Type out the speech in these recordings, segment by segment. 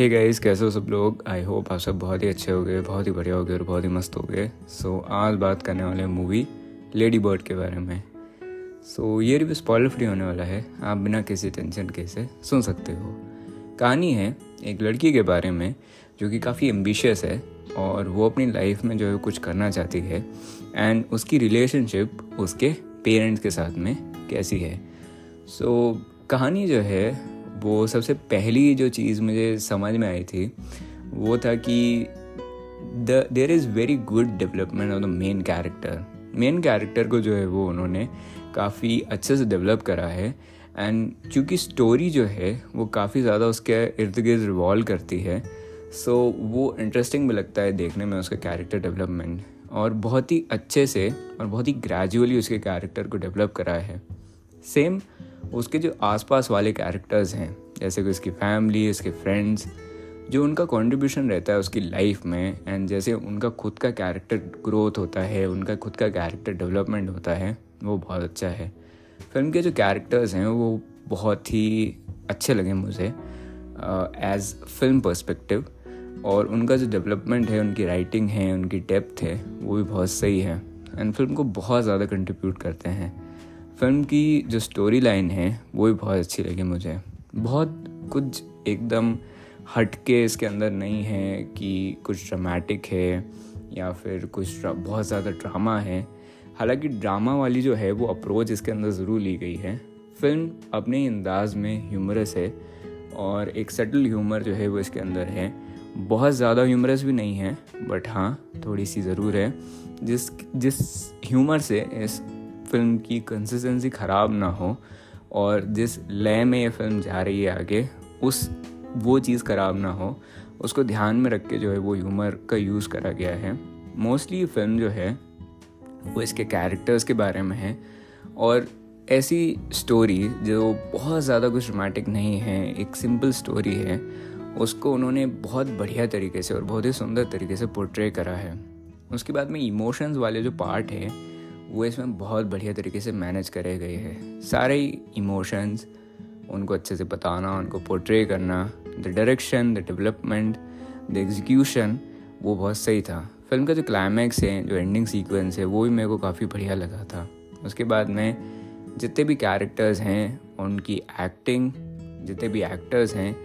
Hey guys कैसे हो सब लोग? आई होप आप सब बहुत ही अच्छे हो गए बहुत ही बढ़िया हो गए और बहुत ही मस्त हो गए सो so, आज बात करने वाले मूवी लेडी बर्ड के बारे में। सो so, ये रिव्यू स्पॉइलर फ्री होने वाला है। आप बिना किसी टेंशन के से सुन सकते हो। कहानी है एक लड़की के बारे में जो कि काफ़ी एम्बिशियस है और वो अपनी लाइफ में जो है कुछ करना चाहती है एंड उसकी रिलेशनशिप उसके पेरेंट्स के साथ में कैसी है। सो so, कहानी जो है वो सबसे पहली जो चीज़ मुझे समझ में आई थी वो था कि the there is very good development of the main character main character को जो है वो उन्होंने काफ़ी अच्छे से डेवलप करा है एंड चूँकि स्टोरी जो है वो काफ़ी ज़्यादा उसके इर्द गिर्द रिवॉल्व करती है सो so, वो इंटरेस्टिंग भी लगता है देखने में उसका कैरेक्टर डेवलपमेंट और बहुत ही अच्छे से और बहुत ही ग्रेजुअली उसके कैरेक्टर को डेवलप करा है. सेम उसके जो आसपास वाले कैरेक्टर्स हैं, जैसे कि उसकी फैमिली उसके फ्रेंड्स जो उनका कंट्रीब्यूशन रहता है उसकी लाइफ में एंड जैसे उनका खुद का कैरेक्टर ग्रोथ होता है, उनका खुद का कैरेक्टर डेवलपमेंट होता है, वो बहुत अच्छा है। फ़िल्म के जो कैरेक्टर्स हैं, वो बहुत ही अच्छे लगे मुझे एज फ़िल्म पर्सपेक्टिव और उनका जो डेवलपमेंट है, उनकी राइटिंग है, उनकी डेप्थ है, वो भी बहुत सही है एंड फ़िल्म को बहुत ज़्यादा कंट्रीब्यूट करते हैं। फ़िल्म की जो स्टोरी लाइन है, वो भी बहुत अच्छी लगी मुझे। बहुत कुछ एकदम हट के इसके अंदर नहीं है कि कुछ ड्रामेटिक है या फिर कुछ बहुत ज़्यादा ड्रामा है। हालाँकि ड्रामा वाली जो है, वो अप्रोच इसके अंदर ज़रूर ली गई है। फ़िल्म अपने अंदाज में ह्यूमरस है और एक सटल ह्यूमर जो है, वो इसके अंदर है। बहुत ज़्यादा ह्यूमरस भी नहीं है बट हाँ थोड़ी सी ज़रूर है। जिस जिस ह्यूमर से इस फ़िल्म की कंसिस्टेंसी ख़राब ना हो और जिस लय में ये फ़िल्म जा रही है आगे, उस वो चीज़ ख़राब ना हो, उसको ध्यान में रख के जो है वो ह्यूमर का यूज़ करा गया है। मोस्टली ये फ़िल्म जो है, वो इसके कैरेक्टर्स के बारे में है और ऐसी स्टोरी जो बहुत ज़्यादा कुछ रोमांटिक नहीं है, एक सिंपल स्टोरी है, उसको उन्होंने बहुत बढ़िया तरीके से और बहुत ही सुंदर तरीके से पोर्ट्रे करा है। उसके बाद में इमोशंस वाले जो पार्ट है वो इसमें बहुत बढ़िया तरीके से मैनेज करे गए हैं। सारे इमोशंस उनको अच्छे से बताना, उनको पोर्ट्रे करना the direction the development the execution वो बहुत सही था। फ़िल्म का जो क्लाइमैक्स है, जो एंडिंग सीक्वेंस है, वो भी मेरे को काफ़ी बढ़िया लगा था। उसके बाद में जितने भी कैरेक्टर्स हैं, उनकी एक्टिंग जितने भी एक्टर्स हैं,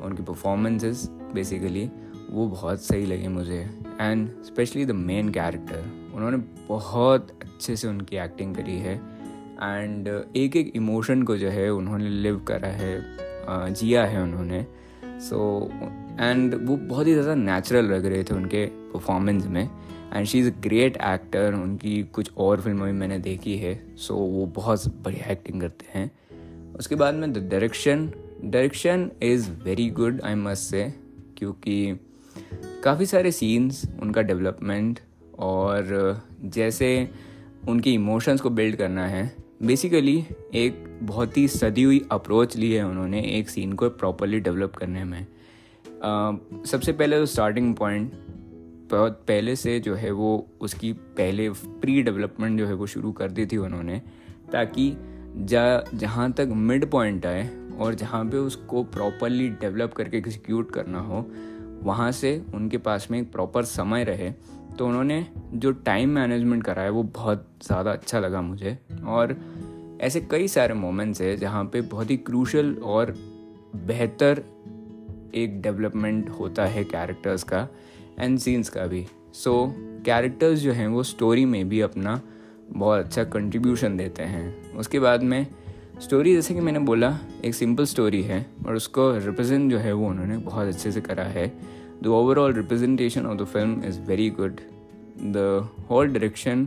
उनकी परफॉर्मेंसेस बेसिकली वो बहुत सही लगे मुझे। And specially the main character उन्होंने बहुत अच्छे से उनकी एक्टिंग करी है। एंड एक एक इमोशन को जो है उन्होंने लिव करा है जिया है उन्होंने। सो so, एंड वो बहुत ही ज़्यादा नेचुरल लग रहे थे उनके परफॉर्मेंस में। And she is a great actor उनकी कुछ और फ़िल्मों में मैंने देखी है। सो so, वो बहुत बढ़िया एक्टिंग करते हैं। उसके बाद में the direction direction is very good I must say क्योंकि काफ़ी सारे सीन्स उनका डेवलपमेंट और जैसे उनके इमोशंस को बिल्ड करना है बेसिकली एक बहुत ही सदी हुई अप्रोच ली है उन्होंने एक सीन को प्रॉपरली डेवलप करने में। सबसे पहले तो स्टार्टिंग पॉइंट बहुत पहले से जो है वो उसकी पहले प्री डेवलपमेंट जो है वो शुरू कर दी थी उन्होंने, ताकि जा, जहाँ तक मिड पॉइंट आए और जहाँ पे उसको प्रॉपरली डेवलप करके एग्जीक्यूट करना हो वहाँ से उनके पास में एक प्रॉपर समय रहे तो उन्होंने जो टाइम मैनेजमेंट करा है वो बहुत ज़्यादा अच्छा लगा मुझे। और ऐसे कई सारे मोमेंट्स हैं जहाँ पे बहुत ही क्रूशल और बेहतर एक डेवलपमेंट होता है कैरेक्टर्स का एंड सीन्स का भी। सो so, कैरेक्टर्स जो हैं वो स्टोरी में भी अपना बहुत अच्छा कंट्रीब्यूशन देते हैं। उसके बाद में स्टोरी जैसे कि मैंने बोला, एक सिंपल स्टोरी है और उसको रिप्रेजेंट जो है वो उन्होंने बहुत अच्छे से करा है। The overall representation of the film is very good the whole direction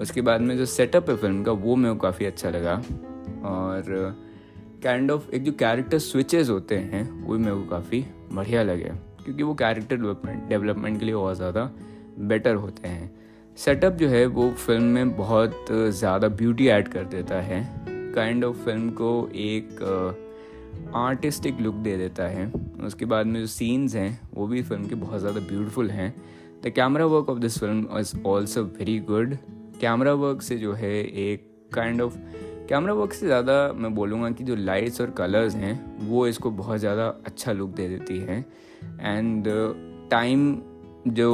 उसके बाद में जो सेटअप है फ़िल्म का, वो मेरे को काफ़ी अच्छा लगा। और काइंड ऑफ़ एक जो कैरेक्टर स्विचेस होते हैं, वो मेरे को काफ़ी बढ़िया लगे। क्योंकि वो कैरेक्टर डेवलपमेंट डेवलपमेंट के लिए बहुत ज़्यादा बेटर होते हैं। सेटअप जो है वो फ़िल्म में बहुत ज़्यादा ब्यूटी ऐड कर देता है। काइंड ऑफ़ फ़िल्म को एक आर्टिस्टिक लुक दे देता है। उसके बाद में जो सीन्स हैं, वो भी फ़िल्म के बहुत ज़्यादा ब्यूटीफुल हैं। The camera work of this film is also very good camera work से जो है एक काइंड ऑफ़ कैमरा वर्क से ज़्यादा मैं बोलूँगा कि जो लाइट्स और कलर्स हैं, वो इसको बहुत ज़्यादा अच्छा लुक दे देती है। एंड टाइम जो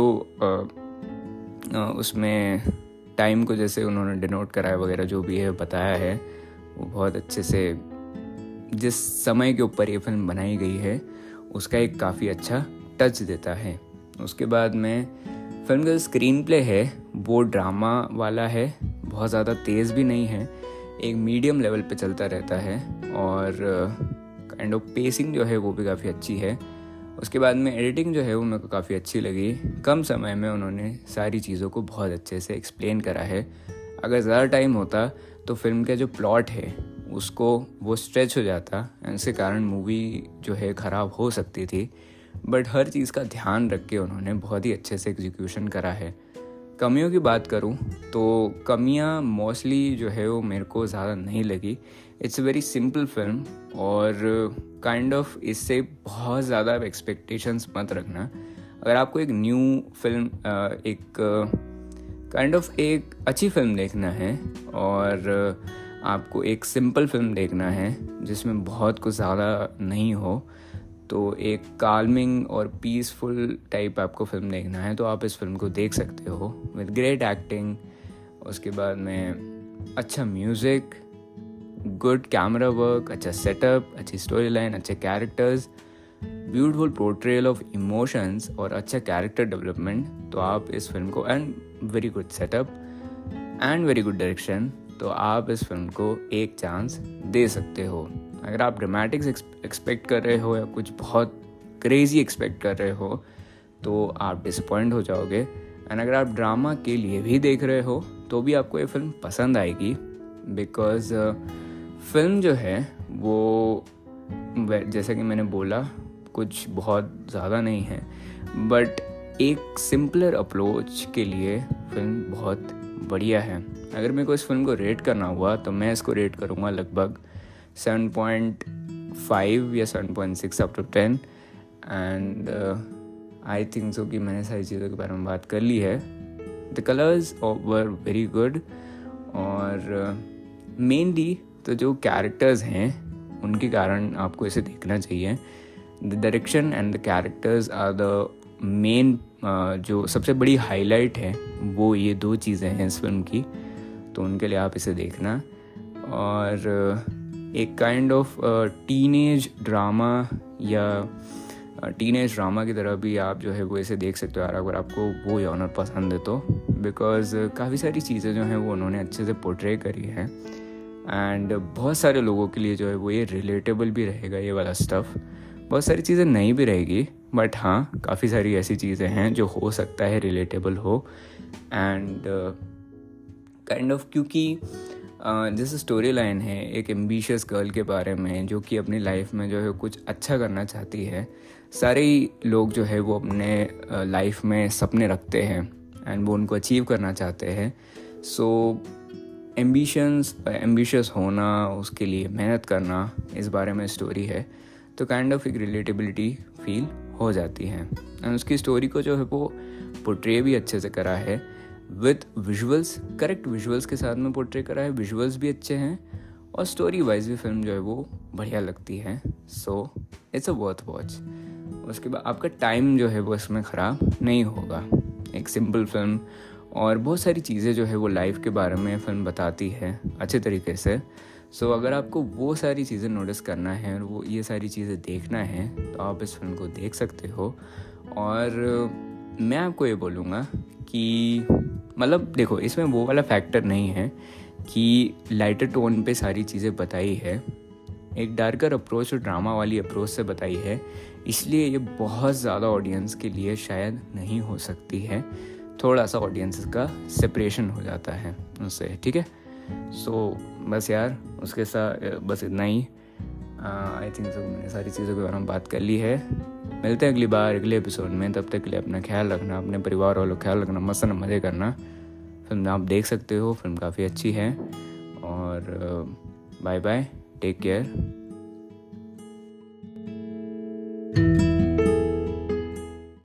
उसमें टाइम को जैसे उन्होंने डिनोट कराया वगैरह, जो भी है, बताया है वो बहुत अच्छे से जिस समय के ऊपर ये फ़िल्म बनाई गई है, उसका एक काफ़ी अच्छा टच देता है। उसके बाद में फ़िल्म का स्क्रीन प्ले है, वो ड्रामा वाला है, बहुत ज़्यादा तेज़ भी नहीं है, एक मीडियम लेवल पे चलता रहता है और काइंड ऑफ़ पेसिंग जो है वो भी काफ़ी अच्छी है। उसके बाद में एडिटिंग जो है वो मेरे को काफ़ी अच्छी लगी। कम समय में उन्होंने सारी चीज़ों को बहुत अच्छे से एक्सप्लेन करा है। अगर ज़्यादा टाइम होता तो फ़िल्म का जो प्लॉट है, उसको वो स्ट्रेच हो जाता इसके कारण मूवी जो है ख़राब हो सकती थी। बट हर चीज़ का ध्यान रख के उन्होंने बहुत ही अच्छे से एग्जीक्यूशन करा है। कमियों की बात करूँ तो कमियाँ मोस्टली जो है वो मेरे को ज़्यादा नहीं लगी। It's a very simple film और काइंड ऑफ़ of इससे बहुत ज़्यादा एक्सपेक्टेशंस मत रखना। अगर आपको एक न्यू फ़िल्म एक काइंड ऑफ़ एक अच्छी फ़िल्म देखना है और आपको एक सिंपल फ़िल्म देखना है, जिसमें बहुत कुछ ज़्यादा नहीं हो तो एक कालमिंग और पीसफुल टाइप आपको फ़िल्म देखना है तो आप इस फ़िल्म को देख सकते हो विद ग्रेट एक्टिंग उसके बाद में अच्छा म्यूज़िक गुड कैमरा वर्क अच्छा सेटअप अच्छी स्टोरी लाइन अच्छे characters beautiful portrayal of emotions और अच्छा कैरेक्टर डेवलपमेंट तो आप इस फ़िल्म को and very good setup and very good direction तो आप इस फ़िल्म को एक चांस दे सकते हो। अगर आप ड्रामेटिक्स एक्सपेक्ट कर रहे हो या कुछ बहुत क्रेजी एक्सपेक्ट कर रहे हो तो आप डिसपॉइंट हो जाओगे। एंड अगर आप ड्रामा के लिए भी देख रहे हो तो भी आपको ये फ़िल्म पसंद आएगी। बिकॉज़ फ़िल्म uh, जो है वो जैसा कि मैंने बोला कुछ बहुत ज़्यादा नहीं है। बट एक सिंपलर अप्रोच के लिए फ़िल्म बहुत बढ़िया है। अगर मेरे को इस फ़िल्म को रेट करना हुआ तो मैं इसको रेट करूँगा लगभग सेवन पॉइंट फाइव या seven point six out of ten and I think so कि मैंने सारी चीज़ों के बारे में बात कर ली है। The colours were very good और मेनली uh, तो जो कैरेक्टर्स हैं उनके कारण आपको इसे देखना चाहिए। The direction and the characters are the main जो सबसे बड़ी हाईलाइट है, वो ये दो चीज़ें हैं इस फ़िल्म की तो उनके लिए आप इसे देखना। और एक kind of teenage drama या टीन एज ड्रामा की तरह भी आप जो है वो इसे देख सकते हो, यार, अगर आपको वो ऑनर पसंद है तो। बिकॉज़ काफ़ी सारी चीज़ें जो हैं वो उन्होंने अच्छे से पोर्ट्रे करी हैं। एंड बहुत सारे लोगों के लिए जो है वो ये रिलेटेबल भी रहेगा, ये वाला स्टफ़ बहुत सारी चीज़ें नहीं भी रहेगी बट हाँ काफ़ी सारी ऐसी चीज़ें हैं जो हो सकता है रिलेटेबल हो। एंड काइंड ऑफ़ क्योंकि जैसे स्टोरी लाइन है एक एम्बिशियस गर्ल के बारे में, जो कि अपनी लाइफ में जो है कुछ अच्छा करना चाहती है, सारे लोग जो है वो अपने लाइफ में सपने रखते हैं एंड वो उनको अचीव करना चाहते हैं। सो एम्बिशंस एम्बिशियस होना, उसके लिए मेहनत करना इस बारे में स्टोरी है। तो काइंड ऑफ़ एक रिलेटेबिलिटी फील हो जाती है। एंड उसकी स्टोरी को जो है वो पोट्रे भी अच्छे से करा है। विथ विजुअल्स करेक्ट विजुअल्स के साथ में पोर्ट्रे करा है। विजुअल्स भी अच्छे हैं और स्टोरी वाइज भी फ़िल्म जो है वो बढ़िया लगती है। So it's a worth watch उसके बाद आपका टाइम जो है वो इसमें ख़राब नहीं होगा। एक सिंपल फ़िल्म और बहुत सारी चीज़ें जो है वो लाइफ के बारे में फ़िल्म बताती है। अच्छे तरीके से। सो so, अगर आपको वो सारी चीज़ें नोटिस करना है और वो ये सारी चीज़ें देखना है तो आप इस फ़िल्म को देख सकते हो। और मैं आपको ये बोलूँगा कि मतलब देखो इसमें वो वाला फैक्टर नहीं है कि लाइटर टोन पे सारी चीज़ें बताई है। एक डार्कर अप्रोच और ड्रामा वाली अप्रोच से बताई है। इसलिए ये बहुत ज़्यादा ऑडियंस के लिए शायद नहीं हो सकती है। थोड़ा सा ऑडियंस का सेपरेशन हो जाता है उससे ठीक है? सो so, बस यार, उसके साथ बस इतना ही। आई थिंक सो मैंने सारी चीज़ों के बारे में बात कर ली है। मिलते हैं अगली बार, अगले एपिसोड में। तब तक के लिए अपना ख्याल रखना, अपने परिवार वालों का ख्याल रखना, मस्त मज़े करना। फ़िल्म आप देख सकते हो, फ़िल्म काफ़ी अच्छी है। और बाय बाय टेक केयर